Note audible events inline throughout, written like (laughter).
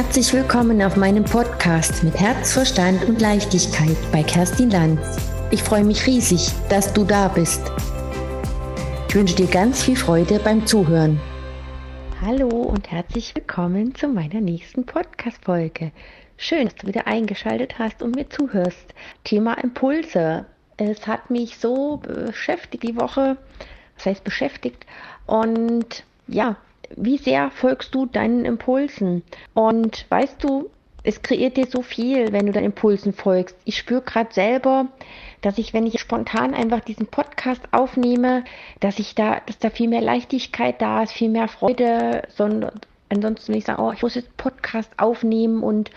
Herzlich willkommen auf meinem Podcast mit Herz, Verstand und Leichtigkeit bei Kerstin Lanz. Ich freue mich riesig, dass du da bist. Ich wünsche dir ganz viel Freude beim Zuhören. Hallo und herzlich willkommen zu meiner nächsten Podcast-Folge. Schön, dass du wieder eingeschaltet hast und mir zuhörst. Thema Impulse. Es hat mich so beschäftigt die Woche, das heißt beschäftigt. Und ja, wie sehr folgst du deinen Impulsen? Und weißt du, es kreiert dir so viel, wenn du deinen Impulsen folgst. Ich spüre gerade selber, dass ich, wenn ich spontan einfach diesen Podcast aufnehme, dass ich da, dass da viel mehr Leichtigkeit da ist, viel mehr Freude, sondern ansonsten, wenn ich sage, oh, ich muss jetzt Podcast aufnehmen und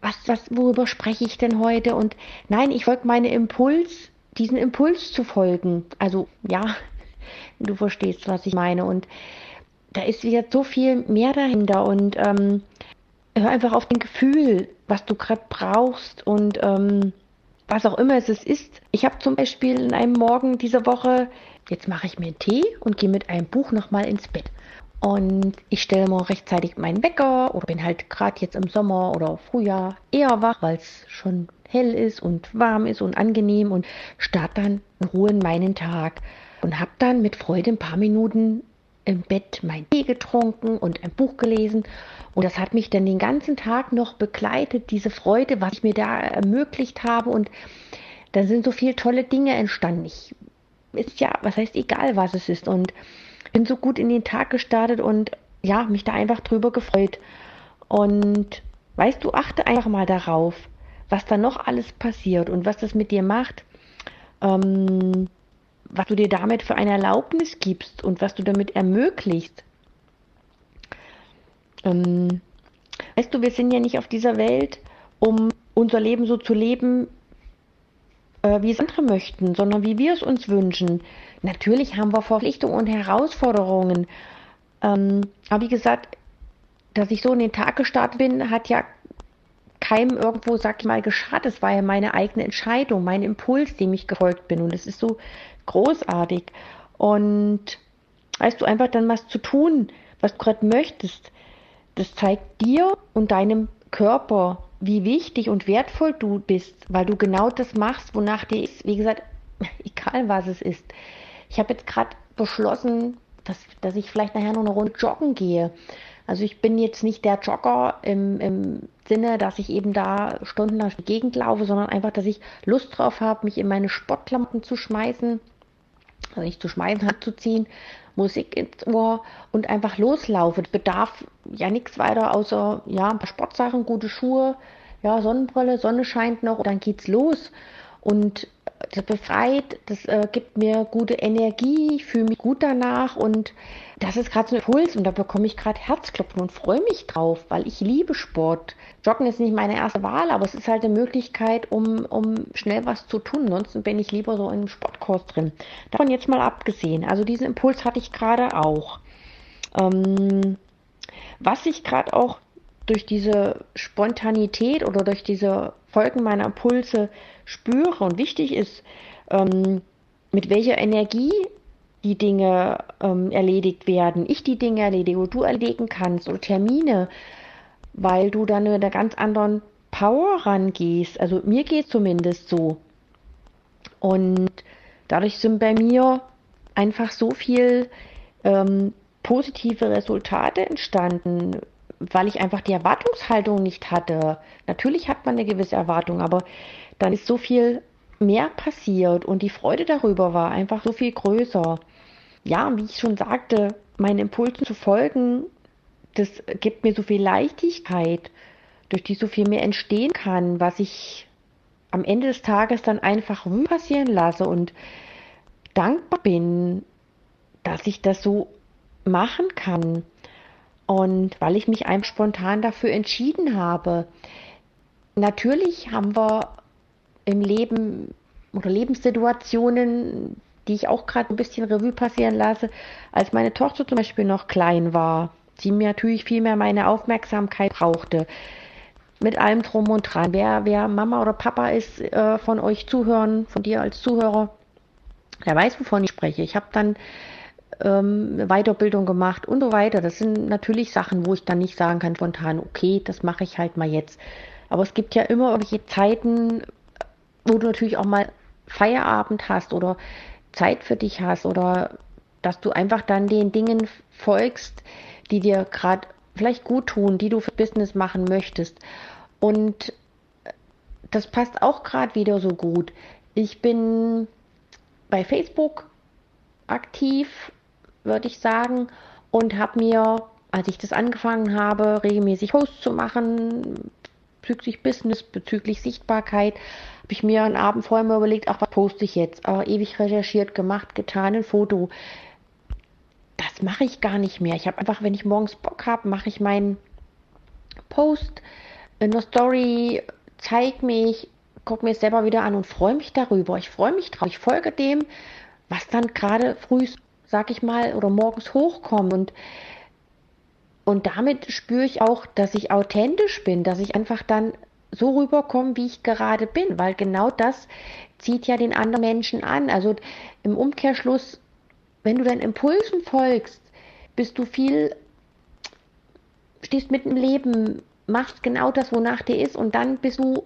was, was, worüber spreche ich denn heute? Und nein, ich folge meinen Impuls, diesen Impuls zu folgen. Also ja, du verstehst, was ich meine. Und da ist wieder so viel mehr dahinter und ähm, hör einfach auf den Gefühl, was du gerade brauchst und ähm, was auch immer es ist. Ich habe zum Beispiel in einem Morgen dieser Woche, jetzt mache ich mir einen Tee und gehe mit einem Buch nochmal ins Bett. Und ich stelle mal rechtzeitig meinen Wecker oder bin halt gerade jetzt im Sommer oder Frühjahr eher wach, weil es schon hell ist und warm ist und angenehm und starte dann in Ruhe in meinen Tag und habe dann mit Freude ein paar Minuten im Bett mein Tee getrunken und ein Buch gelesen. Und das hat mich dann den ganzen Tag noch begleitet, diese Freude, was ich mir da ermöglicht habe. Und da sind so viele tolle Dinge entstanden. Ich ist ja, was heißt egal, was es ist. Und bin so gut in den Tag gestartet und ja, mich da einfach drüber gefreut. Und weißt du, achte einfach mal darauf, was da noch alles passiert und was das mit dir macht. Ähm, was du dir damit für eine Erlaubnis gibst und was du damit ermöglicht. Ähm, weißt du, wir sind ja nicht auf dieser Welt, um unser Leben so zu leben, äh, wie es andere möchten, sondern wie wir es uns wünschen. Natürlich haben wir Verpflichtungen und Herausforderungen. Ähm, aber wie gesagt, dass ich so in den Tag gestartet bin, hat ja keinem irgendwo, sag ich mal, geschadet. Es war ja meine eigene Entscheidung, mein Impuls, dem ich gefolgt bin. Und es ist so großartig. Und weißt du, einfach dann was zu tun, was du gerade möchtest, das zeigt dir und deinem Körper, wie wichtig und wertvoll du bist, weil du genau das machst, wonach dir ist. Wie gesagt, (laughs) egal was es ist. Ich habe jetzt gerade beschlossen, dass, dass ich vielleicht nachher noch eine Runde joggen gehe. Also ich bin jetzt nicht der Jogger im, im Sinne, dass ich eben da stundenlang die Gegend laufe, sondern einfach, dass ich Lust drauf habe, mich in meine Sportklamotten zu schmeißen also nicht zu schmeißen hat, zu ziehen, Musik ins Ohr und einfach loslaufen. Es bedarf ja nichts weiter außer ja, ein paar Sportsachen, gute Schuhe, ja, Sonnenbrille, Sonne scheint noch und dann geht's los. Und das befreit, das äh, gibt mir gute Energie, ich fühle mich gut danach und das ist gerade so ein Impuls und da bekomme ich gerade Herzklopfen und freue mich drauf, weil ich liebe Sport. Joggen ist nicht meine erste Wahl, aber es ist halt eine Möglichkeit, um, um schnell was zu tun. Ansonsten bin ich lieber so in einem Sportkurs drin. Davon jetzt mal abgesehen. Also diesen Impuls hatte ich gerade auch. Ähm, was ich gerade auch durch diese Spontanität oder durch diese Folgen meiner Impulse spüre und wichtig ist, ähm, mit welcher Energie die Dinge ähm, erledigt werden, ich die Dinge erledige, du erledigen kannst oder Termine, weil du dann mit einer ganz anderen Power rangehst. Also mir geht zumindest so. Und dadurch sind bei mir einfach so viel ähm, positive Resultate entstanden, weil ich einfach die Erwartungshaltung nicht hatte. Natürlich hat man eine gewisse Erwartung, aber dann ist so viel mehr passiert und die Freude darüber war einfach so viel größer ja, wie ich schon sagte, meinen Impulsen zu folgen, das gibt mir so viel Leichtigkeit, durch die so viel mehr entstehen kann, was ich am Ende des Tages dann einfach passieren lasse und dankbar bin, dass ich das so machen kann. Und weil ich mich einfach spontan dafür entschieden habe. Natürlich haben wir im Leben oder Lebenssituationen, die ich auch gerade ein bisschen Revue passieren lasse, als meine Tochter zum Beispiel noch klein war, die mir natürlich viel mehr meine Aufmerksamkeit brauchte. Mit allem drum und dran. Wer, wer Mama oder Papa ist äh, von euch zuhören, von dir als Zuhörer, der weiß, wovon ich spreche. Ich habe dann ähm, Weiterbildung gemacht und so weiter. Das sind natürlich Sachen, wo ich dann nicht sagen kann spontan, okay, das mache ich halt mal jetzt. Aber es gibt ja immer irgendwelche Zeiten, wo du natürlich auch mal Feierabend hast oder Zeit für dich hast oder dass du einfach dann den Dingen folgst, die dir gerade vielleicht gut tun, die du für Business machen möchtest. Und das passt auch gerade wieder so gut. Ich bin bei Facebook aktiv, würde ich sagen, und habe mir, als ich das angefangen habe, regelmäßig Posts zu machen, bezüglich Business, bezüglich Sichtbarkeit, habe ich mir einen Abend vorher mal überlegt, ach, was poste ich jetzt? Aber ewig recherchiert, gemacht, getan, ein Foto. Das mache ich gar nicht mehr. Ich habe einfach, wenn ich morgens Bock habe, mache ich meinen Post in der Story, zeige mich, gucke mir es selber wieder an und freue mich darüber. Ich freue mich drauf. Ich folge dem, was dann gerade früh, sag ich mal, oder morgens hochkommt. Und, und damit spüre ich auch, dass ich authentisch bin, dass ich einfach dann so rüberkomme, wie ich gerade bin, weil genau das zieht ja den anderen Menschen an. Also im Umkehrschluss, wenn du deinen Impulsen folgst, bist du viel, stehst mit dem Leben, machst genau das, wonach dir ist und dann bist du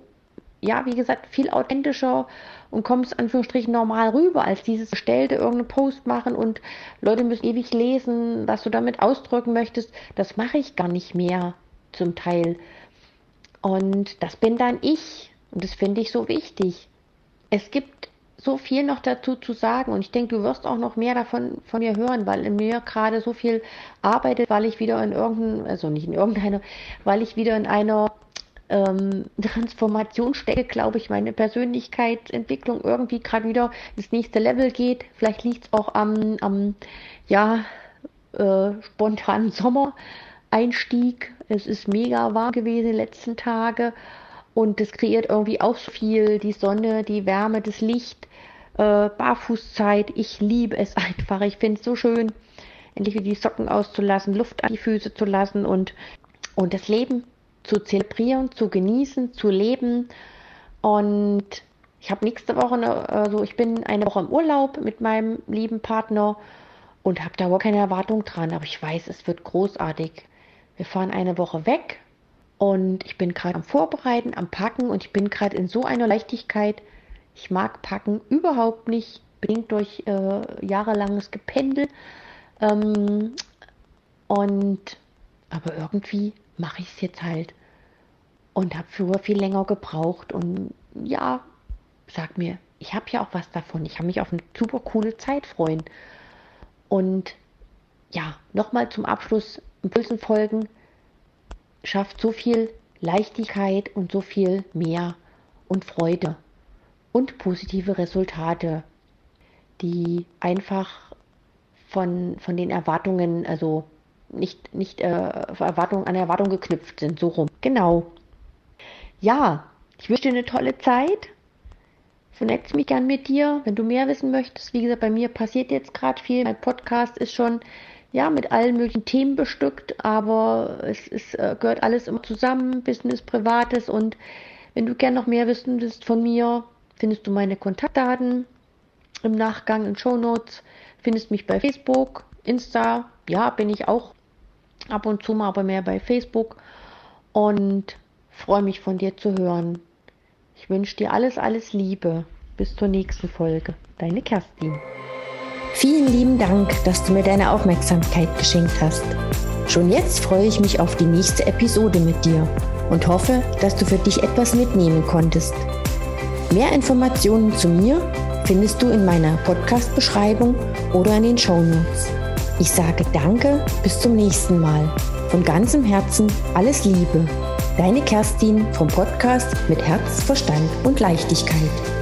ja, wie gesagt, viel authentischer und kommst Anführungsstrichen normal rüber, als dieses Gestellte irgendeinen Post machen und Leute müssen ewig lesen, was du damit ausdrücken möchtest. Das mache ich gar nicht mehr zum Teil. Und das bin dann ich. Und das finde ich so wichtig. Es gibt so viel noch dazu zu sagen und ich denke, du wirst auch noch mehr davon von mir hören, weil in mir gerade so viel arbeitet, weil ich wieder in irgendeiner, also nicht in irgendeiner, weil ich wieder in einer ähm, Transformation stecke, glaube ich, meine Persönlichkeitsentwicklung irgendwie gerade wieder ins nächste Level geht. Vielleicht liegt es auch am, am ja, äh, spontanen Sommereinstieg. Es ist mega warm gewesen die letzten Tage und es kreiert irgendwie auch so viel, die Sonne, die Wärme, das Licht, äh, Barfußzeit. Ich liebe es (laughs) einfach. Ich finde es so schön, endlich wieder die Socken auszulassen, Luft an die Füße zu lassen und, und das Leben zu zelebrieren, zu genießen, zu leben. Und ich habe nächste Woche, also ich bin eine Woche im Urlaub mit meinem lieben Partner und habe da überhaupt keine Erwartung dran, aber ich weiß, es wird großartig. Wir fahren eine Woche weg und ich bin gerade am Vorbereiten, am Packen und ich bin gerade in so einer Leichtigkeit. Ich mag Packen überhaupt nicht, bedingt durch äh, jahrelanges Gependel. Ähm, und aber irgendwie mache ich es jetzt halt. Und habe früher viel länger gebraucht. Und ja, sag mir, ich habe ja auch was davon. Ich habe mich auf eine super coole Zeit freuen. Und ja, nochmal zum Abschluss, Impulsen folgen schafft so viel Leichtigkeit und so viel mehr und Freude und positive Resultate, die einfach von, von den Erwartungen, also nicht, nicht äh, Erwartung, an Erwartung geknüpft sind, so rum. Genau. Ja, ich wünsche dir eine tolle Zeit. Vernetz mich gern mit dir, wenn du mehr wissen möchtest. Wie gesagt, bei mir passiert jetzt gerade viel. Mein Podcast ist schon ja mit allen möglichen Themen bestückt, aber es, es äh, gehört alles immer zusammen, Business, Privates und wenn du gern noch mehr wissen willst von mir, findest du meine Kontaktdaten im Nachgang in Show Notes. Findest mich bei Facebook, Insta, ja, bin ich auch ab und zu mal, aber mehr bei Facebook. Und freue mich von dir zu hören. Ich wünsche dir alles, alles Liebe. Bis zur nächsten Folge. Deine Kerstin. Vielen lieben Dank, dass du mir deine Aufmerksamkeit geschenkt hast. Schon jetzt freue ich mich auf die nächste Episode mit dir und hoffe, dass du für dich etwas mitnehmen konntest. Mehr Informationen zu mir findest du in meiner Podcast-Beschreibung oder in den Show Notes. Ich sage Danke, bis zum nächsten Mal. Von ganzem Herzen alles Liebe. Deine Kerstin vom Podcast mit Herz, Verstand und Leichtigkeit.